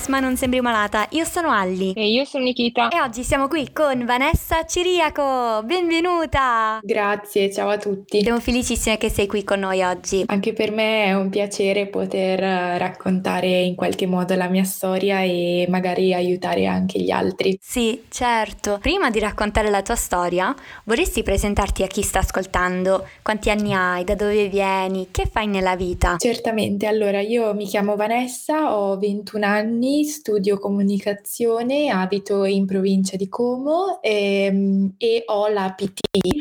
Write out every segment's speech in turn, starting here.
podcast Ma non sembri malata. Io sono Alli. E io sono Nikita. E oggi siamo qui con Vanessa Ciriaco. Benvenuta! Grazie, ciao a tutti. Siamo felicissime che sei qui con noi oggi. Anche per me è un piacere poter raccontare in qualche modo la mia storia e magari aiutare anche gli altri. Sì, certo. Prima di raccontare la tua storia, vorresti presentarti a chi sta ascoltando? Quanti anni hai? Da dove vieni? Che fai nella vita? Certamente, allora io mi chiamo Vanessa, ho 21 anni, studio comunicazione, abito in provincia di Como e, ehm, e ho la PT,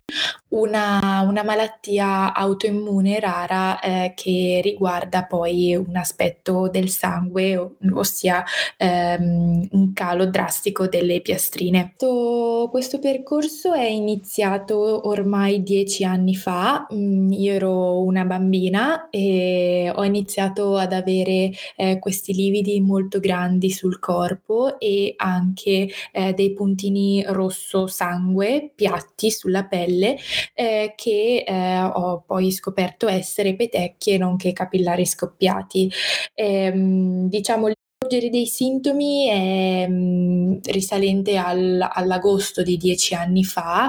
una, una malattia autoimmune rara eh, che riguarda poi un aspetto del sangue, ossia ehm, un calo drastico delle piastrine. Questo, questo, percorso è iniziato ormai dieci anni fa, mm, io ero una bambina e ho iniziato ad avere eh, questi lividi molto grandi sul corpo e anche eh, dei puntini rosso sangue piatti sulla pelle eh, che eh, ho poi scoperto essere petecchie nonché capillari scoppiati. Ehm, diciamo sorgere dei sintomi è mh, risalente al, all'agosto di dieci anni fa,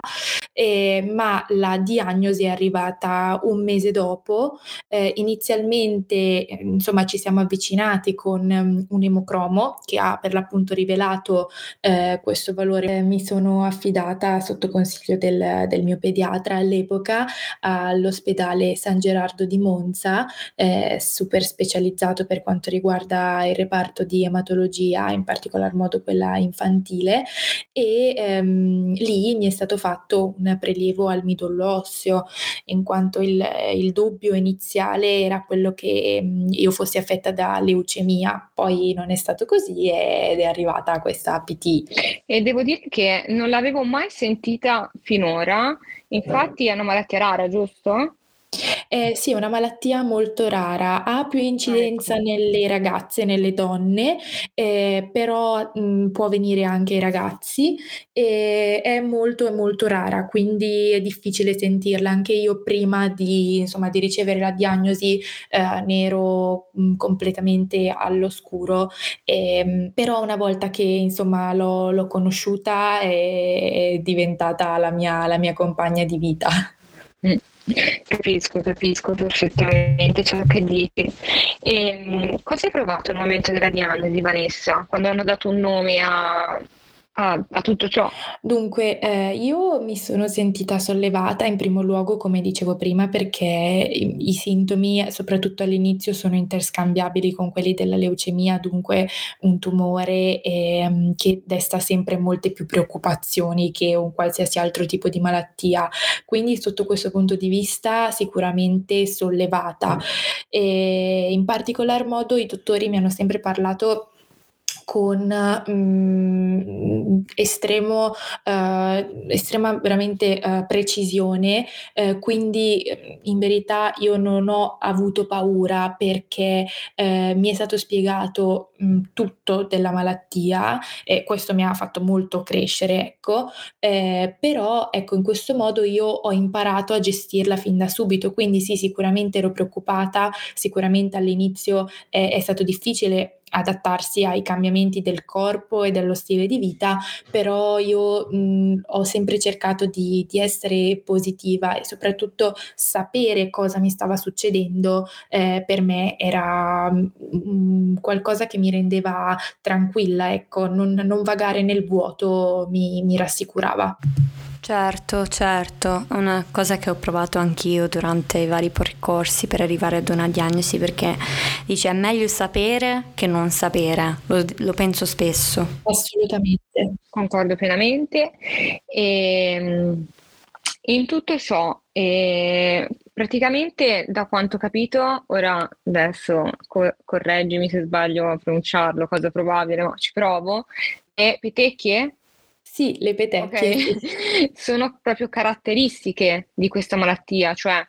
eh, ma la diagnosi è arrivata un mese dopo. Eh, inizialmente, insomma, ci siamo avvicinati con um, un emocromo che ha per l'appunto rivelato eh, questo valore. Mi sono affidata sotto consiglio del, del, mio pediatra all'epoca all'ospedale San Gerardo di Monza, eh, super specializzato per quanto riguarda il reparto di ematologia, in particolar modo quella infantile, e ehm, lì mi è stato fatto un prelievo al midollo osseo, in quanto il, il dubbio iniziale era quello che mm, io fossi affetta da leucemia, poi non è stato così ed è arrivata questa PT. E devo dire che non l'avevo mai sentita finora, infatti è una malattia rara, giusto? Eh, sì, è una malattia molto rara, ha più incidenza Ah, ecco. nelle ragazze, nelle donne, eh, però mh, può venire anche ai ragazzi e è molto, è molto rara, quindi è difficile sentirla. Anche io prima di, insomma, di ricevere la diagnosi eh, ne ero mh, completamente all'oscuro, ehm, però una volta che insomma l'ho, l'ho conosciuta è, è diventata la mia, la mia compagna di vita. Mm. Capisco, capisco perfettamente ciò che dici. E, ehm, cosa hai provato nel momento della diagnosi, Vanessa, quando hanno dato un nome a, a, a tutto ciò? Dunque, eh, io mi sono sentita sollevata in primo luogo, come dicevo prima, perché i, i sintomi, soprattutto all'inizio, sono interscambiabili con quelli della leucemia, dunque un tumore eh, che desta sempre molte più preoccupazioni che un qualsiasi altro tipo di malattia. Quindi, sotto questo punto di vista, sicuramente sollevata. E in particolar modo i dottori mi hanno sempre parlato con mh, mm, estremo, uh, estrema veramente uh, precisione, uh, quindi in verità io non ho avuto paura perché mi è stato spiegato mh, mm, tutto della malattia e questo mi ha fatto molto crescere, ecco, eh, però ecco in questo modo io ho imparato a gestirla fin da subito, quindi sì sicuramente ero preoccupata, sicuramente all'inizio è stato difficile adattarsi ai cambiamenti del corpo e dello stile di vita, però io mh, ho sempre cercato di, di, essere positiva e soprattutto sapere cosa mi stava succedendo eh, per me era mh, qualcosa che mi rendeva tranquilla, ecco, non, non vagare nel vuoto mi, mi rassicurava. Certo, certo, è una cosa che ho provato anch'io durante i vari percorsi per arrivare ad una diagnosi perché dice è meglio sapere che non sapere, lo, lo penso spesso. Assolutamente. Concordo pienamente. E, ehm, in tutto ciò, eh, praticamente da quanto ho capito, ora adesso co- correggimi se sbaglio a pronunciarlo, cosa probabile, ma ci provo, è Petecchie sì, le petecchie. Okay. Sono proprio caratteristiche di questa malattia, cioè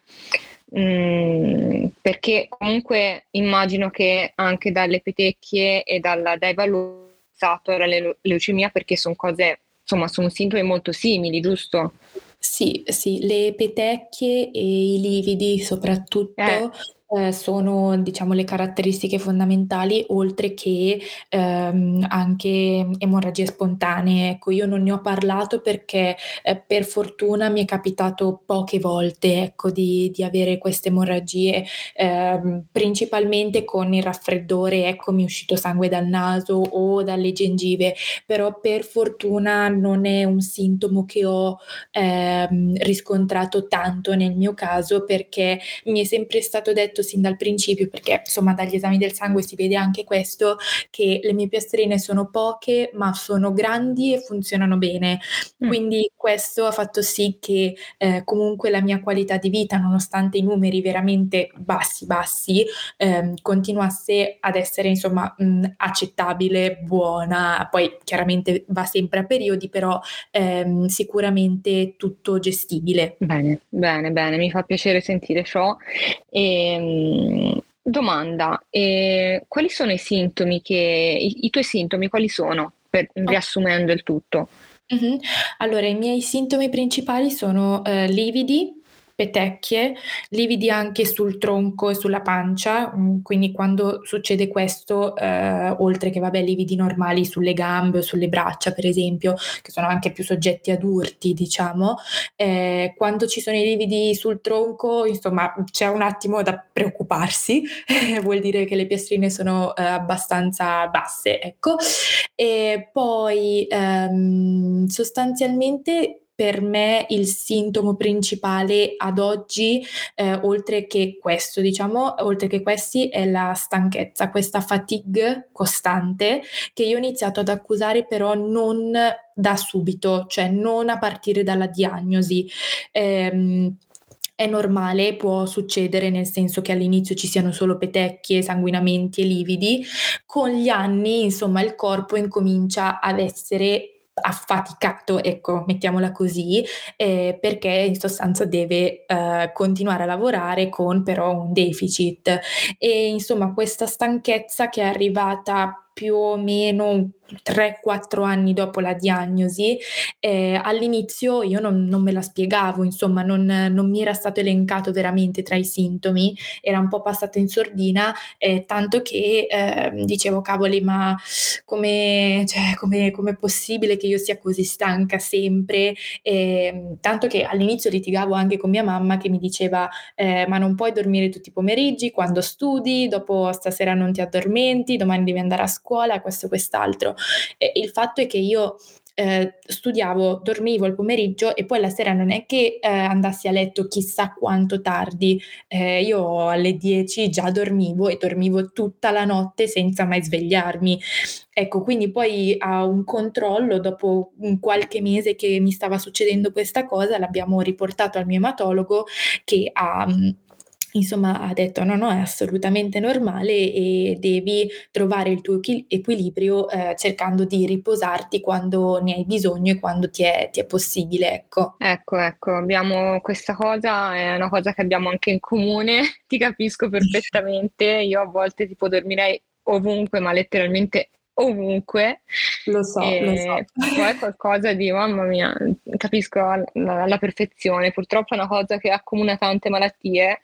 mh, mm, perché comunque immagino che anche dalle petecchie e dalla, dai valori la leucemia perché sono cose, insomma, sono sintomi molto simili, giusto? Sì, sì, le petecchie e i lividi soprattutto. Eh eh, sono diciamo le caratteristiche fondamentali oltre che ehm, anche emorragie spontanee. Ecco, io non ne ho parlato perché eh, per fortuna mi è capitato poche volte ecco, di, di avere queste emorragie, ehm, principalmente con il raffreddore, ecco mi è uscito sangue dal naso o dalle gengive, però per fortuna non è un sintomo che ho ehm, riscontrato tanto nel mio caso perché mi è sempre stato detto sin dal principio, perché insomma dagli esami del sangue si vede anche questo, che le mie piastrine sono poche ma sono grandi e funzionano bene. Mm. Quindi questo ha fatto sì che eh, comunque la mia qualità di vita, nonostante i numeri veramente bassi, bassi, ehm, continuasse ad essere insomma mh, accettabile, buona. Poi chiaramente va sempre a periodi, però ehm, sicuramente tutto gestibile. Bene, bene, bene, mi fa piacere sentire ciò. E, ehm, domanda, eh, quali sono i sintomi che, i, i, tuoi sintomi, quali sono, per, riassumendo il tutto? Mm-hmm. Allora, i miei sintomi principali sono eh, lividi, petecchie, lividi anche sul tronco e sulla pancia, mm, quindi quando succede questo, eh, oltre che vabbè, lividi normali sulle gambe o sulle braccia, per esempio, che sono anche più soggetti ad urti, diciamo, eh, quando ci sono i lividi sul tronco, insomma, c'è un attimo da preoccuparsi, vuol dire che le piastrine sono eh, abbastanza basse, ecco. E poi ehm, sostanzialmente per me il sintomo principale ad oggi, eh, oltre che questo, diciamo, oltre che questi, è la stanchezza, questa fatigue costante che io ho iniziato ad accusare però non da subito, cioè non a partire dalla diagnosi. Eh, è normale, può succedere nel senso che all'inizio ci siano solo petecchie, sanguinamenti e lividi, con gli anni insomma il corpo incomincia ad essere affaticato, ecco, mettiamola così, eh, perché in sostanza deve eh, continuare a lavorare con però un deficit. E insomma questa stanchezza che è arrivata più o meno 3-4 anni dopo la diagnosi, eh, all'inizio io non, non, me la spiegavo, insomma, non, non, mi era stato elencato veramente tra i sintomi, era un po' passato in sordina, eh, tanto che eh, dicevo, cavoli, ma come cioè, è possibile che io sia così stanca sempre? tanto che all'inizio litigavo anche con mia mamma che mi diceva, eh, ma non puoi dormire tutti i pomeriggi quando studi, dopo stasera non ti addormenti, domani devi andare a scuola, questo e quest'altro. E il fatto è che io eh, studiavo, dormivo il pomeriggio e poi la sera non è che eh, andassi a letto chissà quanto tardi, eh, io alle 10 già dormivo e dormivo tutta la notte senza mai svegliarmi. Ecco, quindi poi a un controllo, dopo un qualche mese che mi stava succedendo questa cosa, l'abbiamo riportato al mio ematologo che ha insomma ha detto no, no, è assolutamente normale e devi trovare il tuo equilibrio eh, cercando di riposarti quando ne hai bisogno e quando ti è, ti è, possibile, ecco. Ecco, ecco, abbiamo questa cosa, è una cosa che abbiamo anche in comune, ti capisco perfettamente, io a volte tipo dormirei ovunque, ma letteralmente ovunque. Lo so, lo so. Poi è qualcosa di, mamma mia, capisco alla, alla, perfezione. Purtroppo è una cosa che accomuna tante malattie.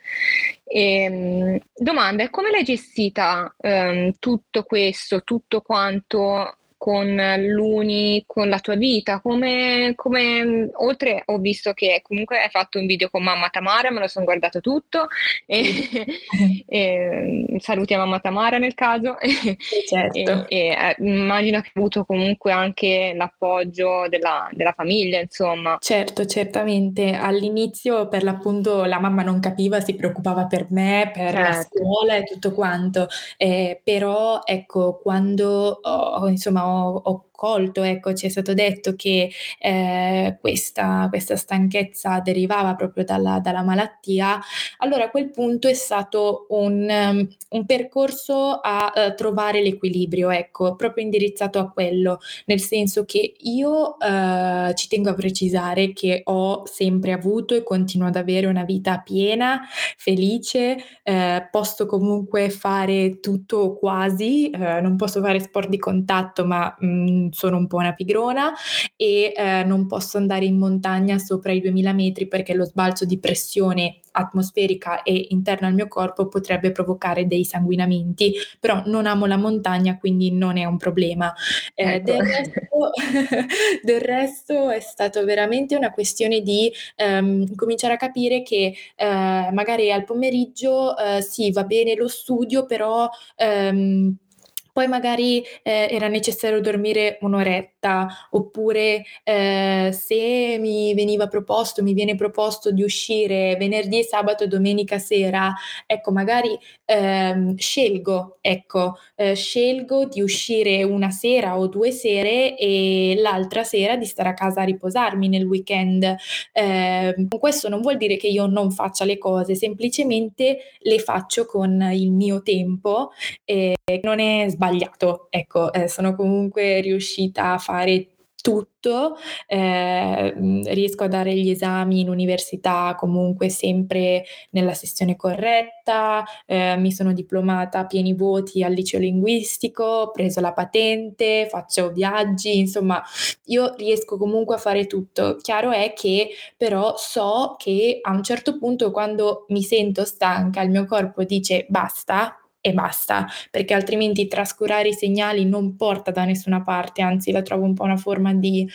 E, ehm, domanda, come l'hai gestita um, tutto questo, tutto quanto con l'Uni, con la tua vita, come, come, oltre ho visto che comunque hai fatto un video con mamma Tamara, me lo sono guardato tutto e, e saluti a mamma Tamara nel caso certo. e, e eh, immagino che hai avuto comunque anche l'appoggio della, della, famiglia insomma. Certo, certamente all'inizio per l'appunto la mamma non capiva, si preoccupava per me, per certo. la scuola e tutto quanto, eh, però ecco quando ho, insomma ho, ho colto, ecco, ci è stato detto che eh, questa, questa, stanchezza derivava proprio dalla, dalla, malattia, allora a quel punto è stato un, um, un percorso a uh, trovare l'equilibrio, ecco, proprio indirizzato a quello, nel senso che io uh, ci tengo a precisare che ho sempre avuto e continuo ad avere una vita piena, felice, eh, posso comunque fare tutto quasi, eh, non posso fare sport di contatto, ma mh, mm, sono un po' una pigrona e eh, non posso andare in montagna sopra i 2000 metri perché lo sbalzo di pressione atmosferica e interna al mio corpo potrebbe provocare dei sanguinamenti, però non amo la montagna, quindi non è un problema. Eh, ecco. del, resto, del, resto, è stato veramente una questione di ehm, cominciare a capire che eh, magari al pomeriggio eh, sì, va bene lo studio, però ehm, poi magari eh, era necessario dormire un'oretta, oppure eh, se mi veniva proposto, mi viene proposto di uscire venerdì, sabato e domenica sera, ecco, magari ehm, scelgo, ecco, eh, scelgo di uscire una sera o due sere e l'altra sera di stare a casa a riposarmi nel weekend. Eh, questo non vuol dire che io non faccia le cose, semplicemente le faccio con il mio tempo e non è sbagliato sbagliato. Ecco, eh, sono comunque riuscita a fare tutto, eh, riesco a dare gli esami in università comunque sempre nella sessione corretta, eh, mi sono diplomata a pieni voti al liceo linguistico, ho preso la patente, faccio viaggi, insomma io riesco comunque a fare tutto. Chiaro è che però so che a un certo punto quando mi sento stanca il mio corpo dice basta, e basta, perché altrimenti trascurare i segnali non porta da nessuna parte, anzi la trovo un po' una forma di,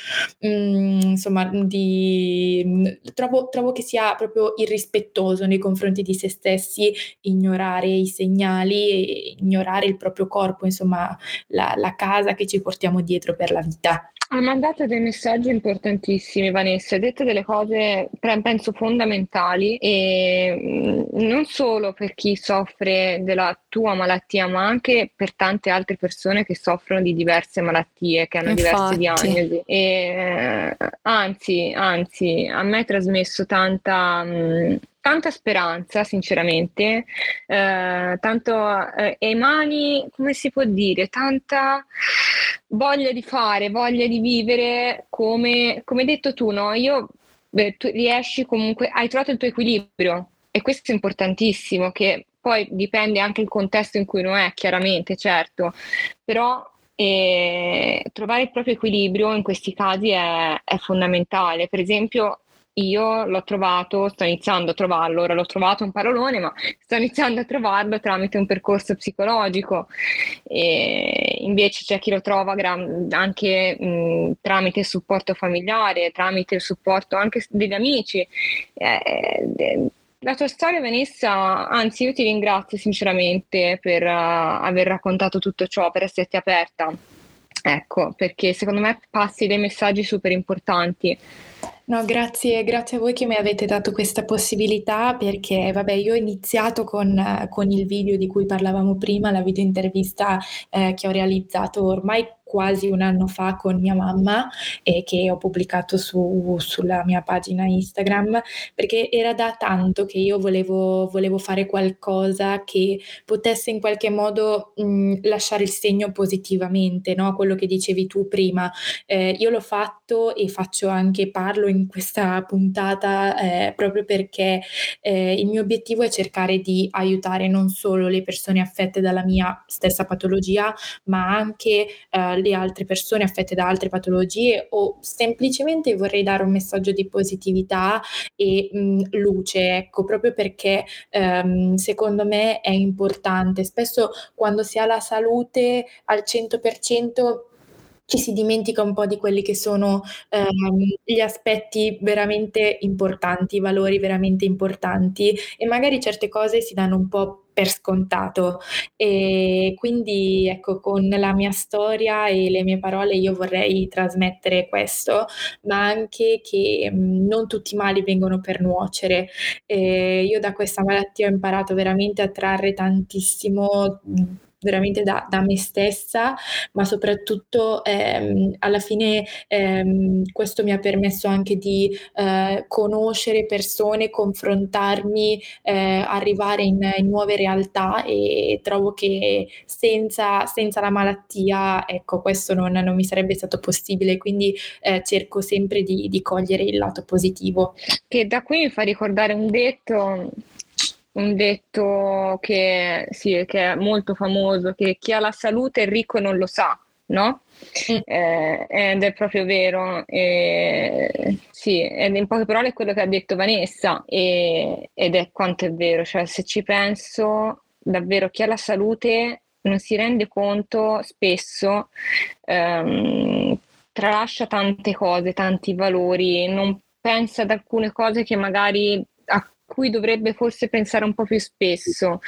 mm, insomma, di, mm, trovo, trovo che sia proprio irrispettoso nei confronti di se stessi ignorare i segnali ignorare il proprio corpo, insomma, la, la casa che ci portiamo dietro per la vita. Ha mandato dei messaggi importantissimi, Vanessa, ha detto delle cose penso fondamentali e mm, non solo per chi soffre della tua malattia, ma anche per tante altre persone che soffrono di diverse malattie, che hanno Infatti. diverse diagnosi. E, eh, anzi, anzi, a me ha trasmesso tanta mh, mm, tanta speranza, sinceramente, eh, tanto eh, e mani, come si può dire, tanta voglia di fare, voglia di vivere, come, come hai detto tu, no? Io, beh, tu riesci comunque, hai trovato il tuo equilibrio e questo è importantissimo, che poi dipende anche il contesto in cui uno è, chiaramente, certo, però eh, trovare il proprio equilibrio in questi casi è, è fondamentale. Per esempio, io l'ho trovato, sto iniziando a trovarlo, ora l'ho trovato un parolone, ma sto iniziando a trovarlo tramite un percorso psicologico. E invece c'è chi lo trova gra- anche mh, tramite il supporto familiare, tramite il supporto anche degli amici. Eh, la tua storia, Vanessa, anzi, io ti ringrazio sinceramente per uh, aver raccontato tutto ciò, per esserti aperta. Ecco, perché secondo me passi dei messaggi super importanti. No, grazie, grazie a voi che mi avete dato questa possibilità perché, vabbè, io ho iniziato con, con il video di cui parlavamo prima, la video intervista eh, che ho realizzato ormai quasi un anno fa con mia mamma e che ho pubblicato su, sulla mia pagina Instagram perché era da tanto che io volevo, volevo fare qualcosa che potesse in qualche modo mh, lasciare il segno positivamente, no? quello che dicevi tu prima. Eh, io l'ho fatto e faccio anche, parlo in questa puntata eh, proprio perché eh, il mio obiettivo è cercare di aiutare non solo le persone affette dalla mia stessa patologia, ma anche eh, le altre persone affette da altre patologie o semplicemente vorrei dare un messaggio di positività e mh, luce, ecco, proprio perché ehm, secondo me è importante. Spesso quando si ha la salute al 100% ci si dimentica un po' di quelli che sono ehm, gli aspetti veramente importanti, i valori veramente importanti e magari certe cose si danno un po' per scontato. E quindi ecco con la mia storia e le mie parole io vorrei trasmettere questo ma anche che mh, non tutti i mali vengono per nuocere. E io da questa malattia ho imparato veramente a trarre tantissimo veramente da, da me stessa, ma soprattutto ehm, alla fine ehm, questo mi ha permesso anche di eh, conoscere persone, confrontarmi, eh, arrivare in, in, nuove realtà e trovo che senza, senza la malattia, ecco, questo non, non, mi sarebbe stato possibile, quindi eh, cerco sempre di, di cogliere il lato positivo. Che da qui mi fa ricordare un detto un detto che, sì, che è molto famoso, che chi ha la salute è ricco e non lo sa, no? Mm. Eh, ed è proprio vero, eh, sì, ed in poche parole è quello che ha detto Vanessa e, ed è quanto è vero, cioè se ci penso davvero chi ha la salute non si rende conto spesso, ehm, tralascia tante cose, tanti valori, non pensa ad alcune cose che magari a cui dovrebbe forse pensare un po' più spesso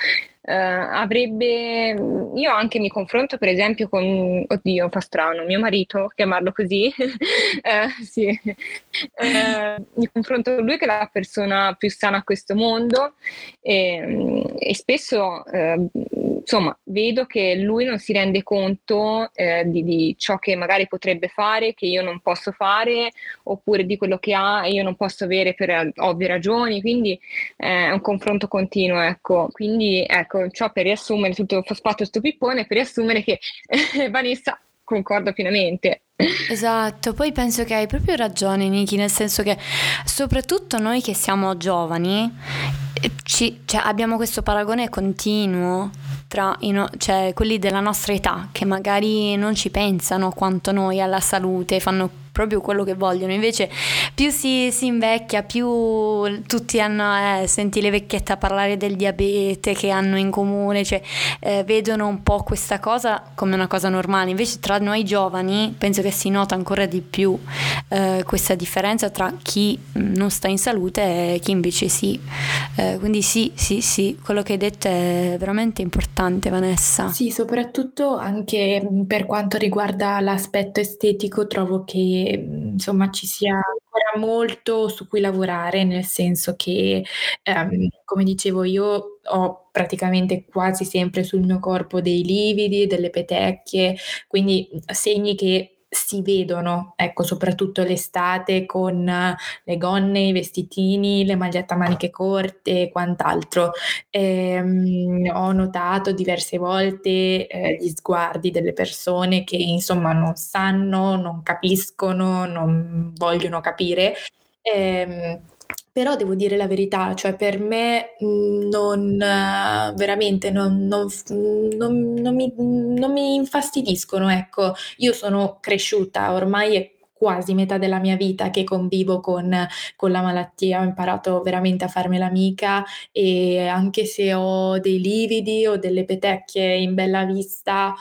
eh, avrebbe, io anche mi confronto per esempio con, oddio fa strano, mio marito, chiamarlo così, eh, sì. eh, mi confronto con lui che è la persona più sana a questo mondo e, e spesso insomma vedo che lui non si rende conto eh, di, di, ciò che magari potrebbe fare, che io non posso fare, oppure di quello che ha e io non posso avere per ovvie ragioni, quindi eh, è un confronto continuo, ecco. Quindi ecco, ciò per riassumere, tutto, fatto questo pippone per riassumere che Vanessa concorda pienamente. Esatto, poi penso che hai proprio ragione Niki, nel senso che soprattutto noi che siamo giovani ci, cioè, abbiamo questo paragone continuo tra no, cioè, quelli della nostra età che magari non ci pensano quanto noi alla salute, fanno proprio quello che vogliono. Invece più si, si invecchia, più tutti hanno, eh, senti le vecchiette a parlare del diabete che hanno in comune, cioè eh, vedono un po' questa cosa come una cosa normale. Invece tra noi giovani penso che si nota ancora di più eh, questa differenza tra chi non sta in salute e chi invece sì. Eh, quindi sì, sì, sì, quello che hai detto è veramente importante Vanessa. Sì, soprattutto anche per quanto riguarda l'aspetto estetico trovo che insomma ci sia ancora molto su cui lavorare, nel senso che, ehm, come dicevo io ho praticamente quasi sempre sul mio corpo dei lividi, delle petecchie, quindi segni che si vedono, ecco, soprattutto l'estate con le gonne, i vestitini, le magliette a maniche corte e quant'altro. Ehm, ho notato diverse volte eh, gli sguardi delle persone che insomma non sanno, non capiscono, non vogliono capire. Ehm, però devo dire la verità, cioè per me mhmm, non veramente non non non non mi non mi infastidiscono, ecco. Io sono cresciuta, ormai è quasi metà della mia vita che convivo con con la malattia, ho imparato veramente a farmela amica e anche se ho dei lividi o delle petecchie in bella vista,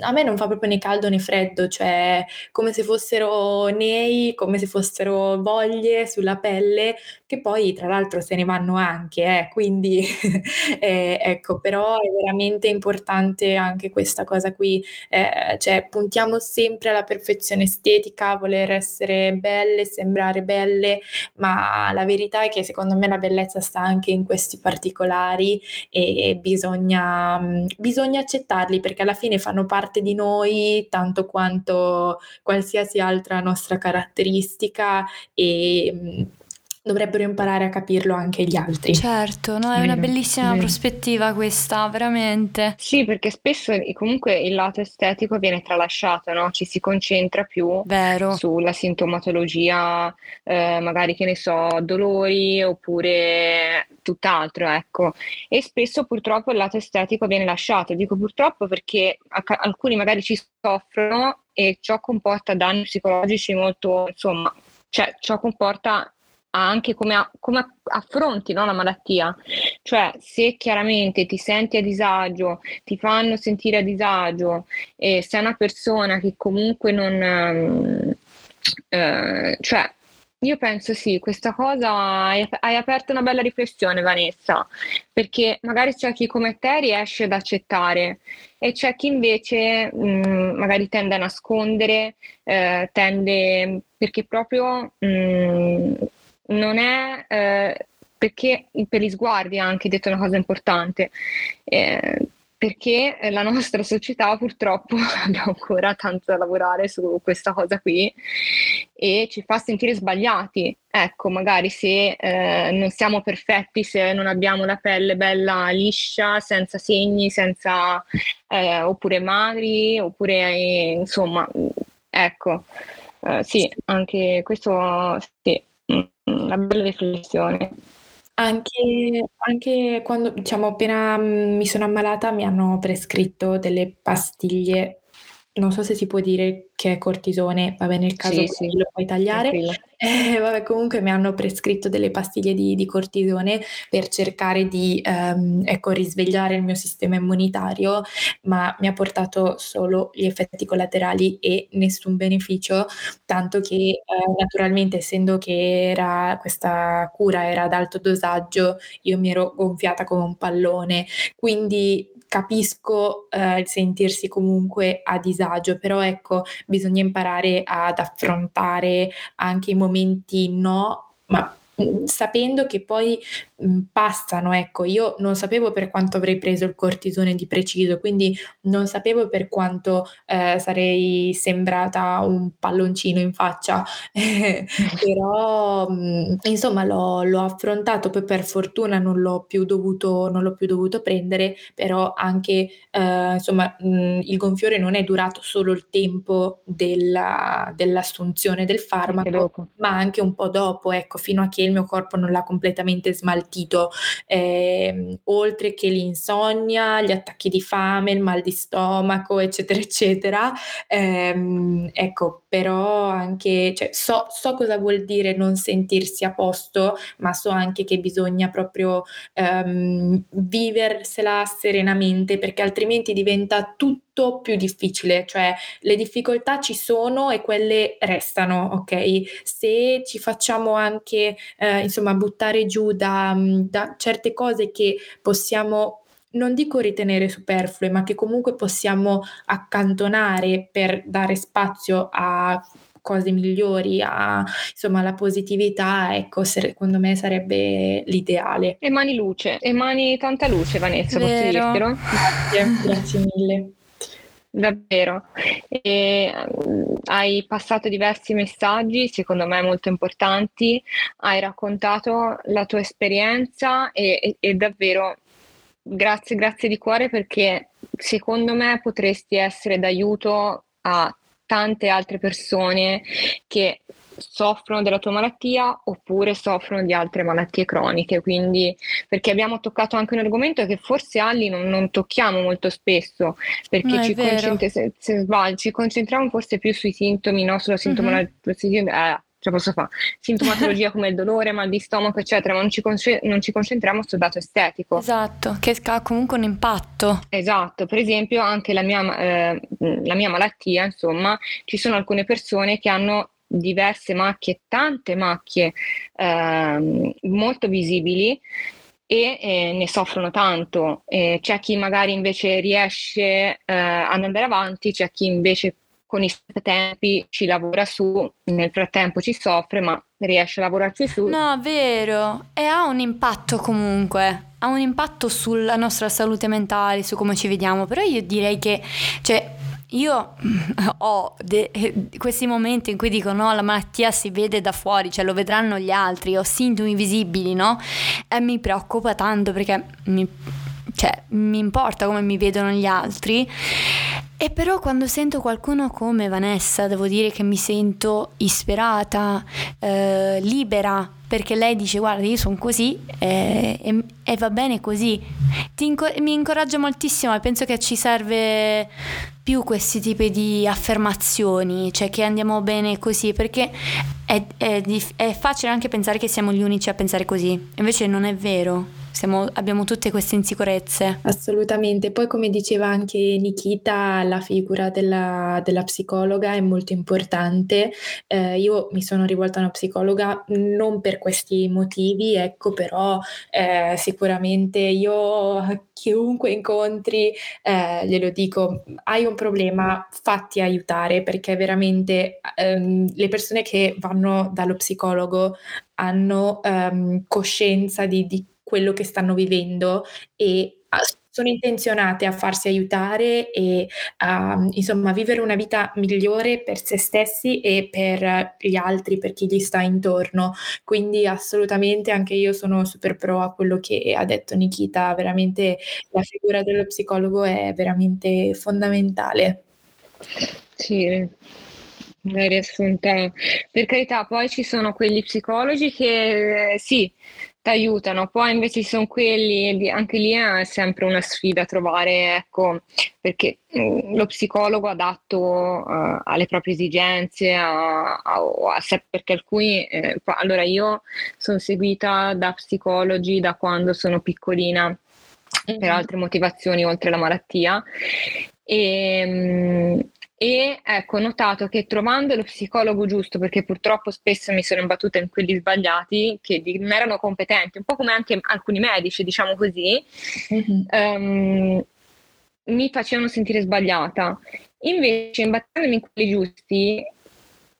a me non fa proprio né caldo né freddo, cioè come se fossero nei, come se fossero voglie sulla pelle, che poi tra l'altro se ne vanno anche, eh, quindi eh, ecco, però è veramente importante anche questa cosa qui, eh, cioè puntiamo sempre alla perfezione estetica, voler essere belle, sembrare belle, ma la verità è che secondo me la bellezza sta anche in questi particolari e bisogna, bisogna accettarli perché alla fine fanno parte di noi tanto quanto qualsiasi altra nostra caratteristica e mhmm, dovrebbero imparare a capirlo anche gli altri. Certo, no, è una bellissima vero. prospettiva questa, veramente. Sì, perché spesso comunque il lato estetico viene tralasciato, no? Ci si concentra più vero. sulla sintomatologia, eh, magari che ne so, dolori oppure tutt'altro, ecco. E spesso purtroppo il lato estetico viene lasciato. Dico purtroppo perché alcuni magari ci soffrono e ciò comporta danni psicologici molto, insomma, cioè ciò comporta anche come, come affronti no, la malattia. Cioè, se chiaramente ti senti a disagio, ti fanno sentire a disagio e sei una persona che comunque non... Um, uh, cioè, io penso sì, questa cosa hai, hai, aperto una bella riflessione, Vanessa, perché magari c'è chi come te riesce ad accettare e c'è chi invece mh, mm, magari tende a nascondere, eh, tende perché proprio mh, mm, non è eh, perché per gli sguardi anche detto una cosa importante. Eh, perché la nostra società purtroppo abbiamo ancora tanto da lavorare su questa cosa qui e ci fa sentire sbagliati. Ecco, magari se eh, non siamo perfetti, se non abbiamo la pelle bella liscia, senza segni, senza eh, oppure magri, oppure eh, insomma, ecco, eh, sì, anche questo sì, una bella riflessione. Anche, anche quando, diciamo, appena mm, mi sono ammalata mi hanno prescritto delle pastiglie non so se si può dire che è cortisone, vabbè nel caso sì, sì. lo puoi tagliare, eh, vabbè, comunque mi hanno prescritto delle pastiglie di, di cortisone per cercare di ehm, ecco, risvegliare il mio sistema immunitario, ma mi ha portato solo gli effetti collaterali e nessun beneficio, tanto che eh, naturalmente essendo che era, questa cura era ad alto dosaggio, io mi ero gonfiata come un pallone, quindi capisco eh, il sentirsi comunque a disagio, però ecco, bisogna imparare ad affrontare anche i momenti no, ma sapendo che poi Mhmm, passano, ecco. Io non sapevo per quanto avrei preso il cortisone di preciso, quindi non sapevo per quanto, ehm, sarei sembrata un palloncino in faccia, però, mhmm, insomma l'ho l'ho affrontato, poi per fortuna non l'ho più dovuto non l'ho più dovuto prendere, però anche, ehm, insomma, mhmm, il gonfiore non è durato solo il tempo della dell'assunzione del farmaco, ma anche un po' dopo, ecco, fino a che il mio corpo non l'ha completamente smaltito eh, oltre che l'insonnia, gli attacchi di fame, il mal di stomaco, eccetera, eccetera. Eh, ecco, però anche, cioè, so, so, cosa vuol dire non sentirsi a posto, ma so anche che bisogna proprio ehm, viversela serenamente perché altrimenti diventa tutto più difficile, cioè le difficoltà ci sono e quelle restano, ok? Se ci facciamo anche, eh, insomma, buttare giù da, da certe cose che possiamo non dico ritenere superflue, ma che comunque possiamo accantonare per dare spazio a cose migliori, a insomma la positività, ecco, secondo me sarebbe l'ideale. Emani luce, emani tanta luce, Vanessa, Vero. posso dirtelo? Grazie, grazie mille. Davvero, e, um, hai passato diversi messaggi, secondo me molto importanti, hai raccontato la tua esperienza e, e, e davvero Grazie, grazie di cuore perché secondo me potresti essere d'aiuto a tante altre persone che soffrono della tua malattia oppure soffrono di altre malattie croniche. Quindi, perché abbiamo toccato anche un argomento che forse Ali non, non tocchiamo molto spesso, perché ci, concentri- se, se, ci, concentriamo forse più sui sintomi, no? sulla sintomatologia. Mm-hmm. Eh, ce posso fare, sintomatologia come il dolore, mal di stomaco, eccetera, ma non ci, con- non ci concentriamo sul dato estetico. Esatto, che ha comunque un impatto. Esatto, per esempio anche la mia, eh, la mia malattia, insomma, ci sono alcune persone che hanno diverse macchie, tante macchie eh, molto visibili e eh, ne soffrono tanto. Eh, c'è chi magari invece riesce eh, ad andare avanti, c'è chi invece con i tempi ci lavora su, nel frattempo ci soffre, ma riesce a lavorarci su. No, vero, e ha un impatto comunque, ha un impatto sulla nostra salute mentale, su come ci vediamo, però io direi che, cioè, io ho de- questi momenti in cui dico no, la malattia si vede da fuori, cioè lo vedranno gli altri, ho sintomi visibili, no? E mi preoccupa tanto perché mi, cioè, mi importa come mi vedono gli altri e però quando sento qualcuno come Vanessa, devo dire che mi sento ispirata, eh, libera, perché lei dice guarda io sono così eh, e, va bene così. Inco- mi incoraggia moltissimo e penso che ci serve più questi tipi di affermazioni, cioè che andiamo bene così, perché è, è, è facile anche pensare che siamo gli unici a pensare così, invece non è vero siamo, abbiamo tutte queste insicurezze. Assolutamente, poi come diceva anche Nikita, la figura della, della psicologa è molto importante. Eh, io mi sono rivolta a una psicologa non per questi motivi, ecco, però eh, sicuramente io chiunque incontri eh, glielo dico, hai un problema, fatti aiutare perché veramente ehm, le persone che vanno dallo psicologo hanno ehm, coscienza di, di quello che stanno vivendo e sono intenzionate a farsi aiutare e a insomma vivere una vita migliore per se stessi e per gli altri, per chi gli sta intorno. Quindi assolutamente anche io sono super pro a quello che ha detto Nikita, veramente la figura dello psicologo è veramente fondamentale. Sì, l'hai riassunta. Per carità, poi ci sono quegli psicologi che sì, aiutano. Poi invece ci sono quelli, anche lì è sempre una sfida trovare, ecco, perché mh, lo psicologo adatto uh, alle proprie esigenze, a, a, a sé, perché alcuni, eh, allora io sono seguita da psicologi da quando sono piccolina mm-hmm. per altre motivazioni oltre la malattia e, mh, e ecco, ho notato che trovando lo psicologo giusto, perché purtroppo spesso mi sono imbattuta in quelli sbagliati, che non erano competenti, un po' come anche alcuni medici, diciamo così, mm-hmm. um, mi facevano sentire sbagliata. Invece, imbattendomi in quelli giusti,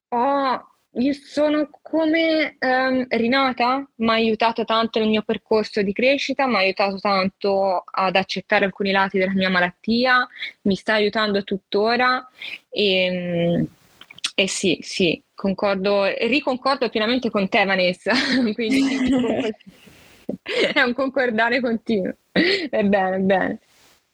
ho io sono come um, rinata, mi ha aiutato tanto nel mio percorso di crescita, mi ha aiutato tanto ad accettare alcuni lati della mia malattia, mi sta aiutando tuttora e, e sì, sì, concordo, riconcordo pienamente con te Vanessa, quindi è un concordare continuo, è bene, è bene.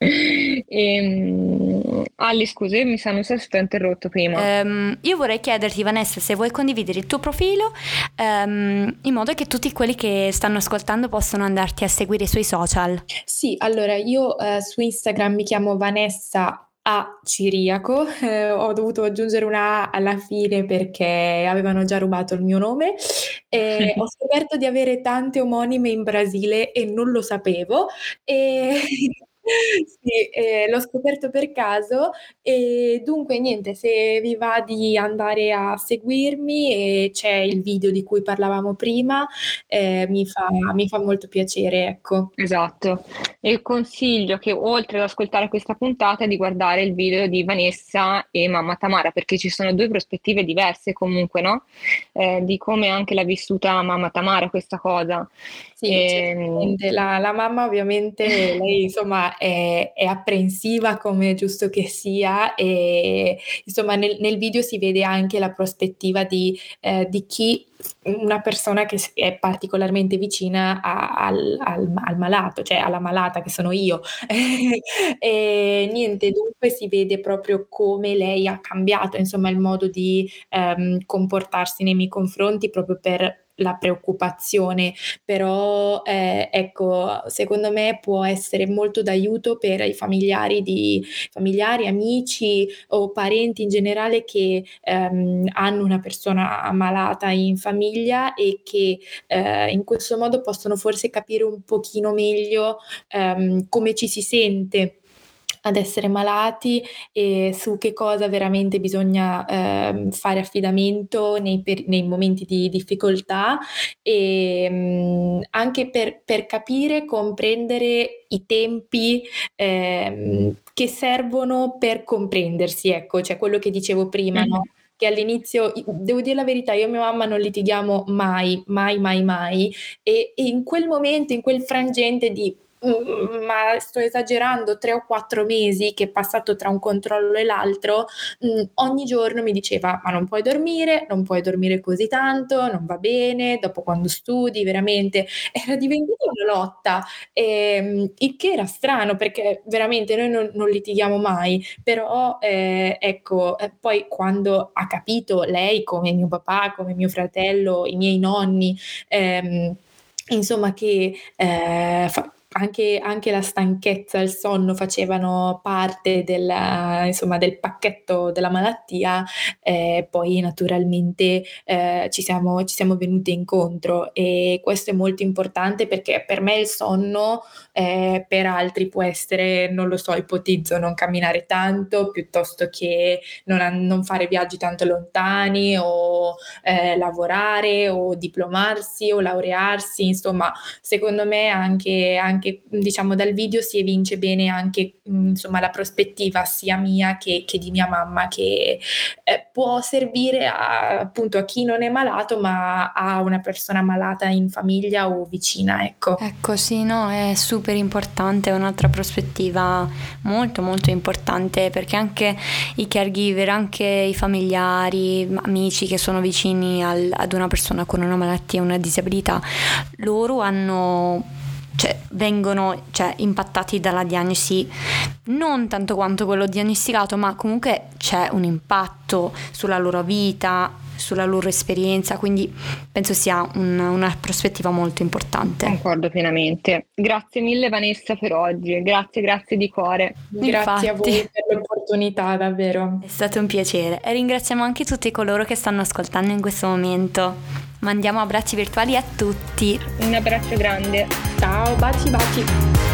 E, ehm, Ali, scusi, mi non so se ti ho interrotto prima. Um, io vorrei chiederti, Vanessa, se vuoi condividere il tuo profilo um, in modo che tutti quelli che stanno ascoltando possano andarti a seguire sui social. Sì, allora io uh, su Instagram mi chiamo Vanessa a Ciriaco, eh, ho dovuto aggiungere una A alla fine perché avevano già rubato il mio nome. Eh, ho scoperto di avere tante omonime in Brasile e non lo sapevo. E Sì, ehm, l'ho scoperto per caso e dunque niente, se vi va di andare a seguirmi e c'è il video di cui parlavamo prima, ehm, mi fa mi fa molto piacere, ecco. Esatto. E consiglio che oltre ad ascoltare questa puntata di guardare il video di Vanessa e mamma Tamara, perché ci sono due prospettive diverse comunque, no, ehm, di come anche l'ha vissuta mamma Tamara questa cosa. Sì, ehm... la, la, mamma ovviamente, lei insomma è, è, apprensiva come è giusto che sia e insomma nel, nel video si vede anche la prospettiva di, eh, di chi una persona che è particolarmente vicina a, al, al, al, malato, cioè alla malata che sono io. e niente, dunque si vede proprio come lei ha cambiato insomma il modo di um, comportarsi nei miei confronti proprio per la preoccupazione, però eh, ecco, secondo me può essere molto d'aiuto per i familiari, di, familiari, amici o parenti in generale che ehm, hanno una persona ammalata in famiglia e che eh, in questo modo possono forse capire un pochino meglio ehm, come ci si sente ad essere malati e su che cosa veramente bisogna eh, fare affidamento nei, per, nei, momenti di difficoltà e mh, mm, anche per, per, capire, comprendere i tempi eh, che servono per comprendersi, ecco, cioè quello che dicevo prima, mm-hmm. no? che all'inizio, devo dire la verità, io e mia mamma non litighiamo mai, mai, mai, mai e, e in quel momento, in quel frangente di ma sto esagerando, tre o quattro mesi che è passato tra un controllo e l'altro, mh, mm, ogni giorno mi diceva ma non puoi dormire, non puoi dormire così tanto, non va bene, dopo quando studi veramente era diventata una lotta, e, ehm, il che era strano perché veramente noi non, non litighiamo mai, però eh, ecco, eh, poi quando ha capito lei come mio papà, come mio fratello, i miei nonni, ehm, insomma che eh, fa, anche, anche, la stanchezza il sonno facevano parte del, insomma, del pacchetto della malattia, eh, poi naturalmente eh, ci, siamo, ci siamo venute incontro e questo è molto importante perché per me il sonno, eh, per altri può essere, non lo so, ipotizzo non camminare tanto piuttosto che non, non fare viaggi tanto lontani o eh, lavorare o diplomarsi o laurearsi, insomma, secondo me anche, anche anche diciamo dal video si evince bene anche insomma la prospettiva sia mia che, che di mia mamma che eh, può servire a, appunto a chi non è malato ma a una persona malata in famiglia o vicina ecco. Ecco sì no è super importante è un'altra prospettiva molto molto importante perché anche i caregiver anche i familiari amici che sono vicini al, ad una persona con una malattia una disabilità loro hanno cioè, vengono cioè, impattati dalla diagnosi, non tanto quanto quello diagnosticato, ma comunque c'è un impatto sulla loro vita, sulla loro esperienza, quindi penso sia un, una prospettiva molto importante. Concordo pienamente. Grazie mille Vanessa per oggi, grazie, grazie di cuore. Grazie Infatti, a voi per l'opportunità, davvero. È stato un piacere e ringraziamo anche tutti coloro che stanno ascoltando in questo momento. Mandiamo abbracci virtuali a tutti. Un abbraccio grande. Ciao, baci baci.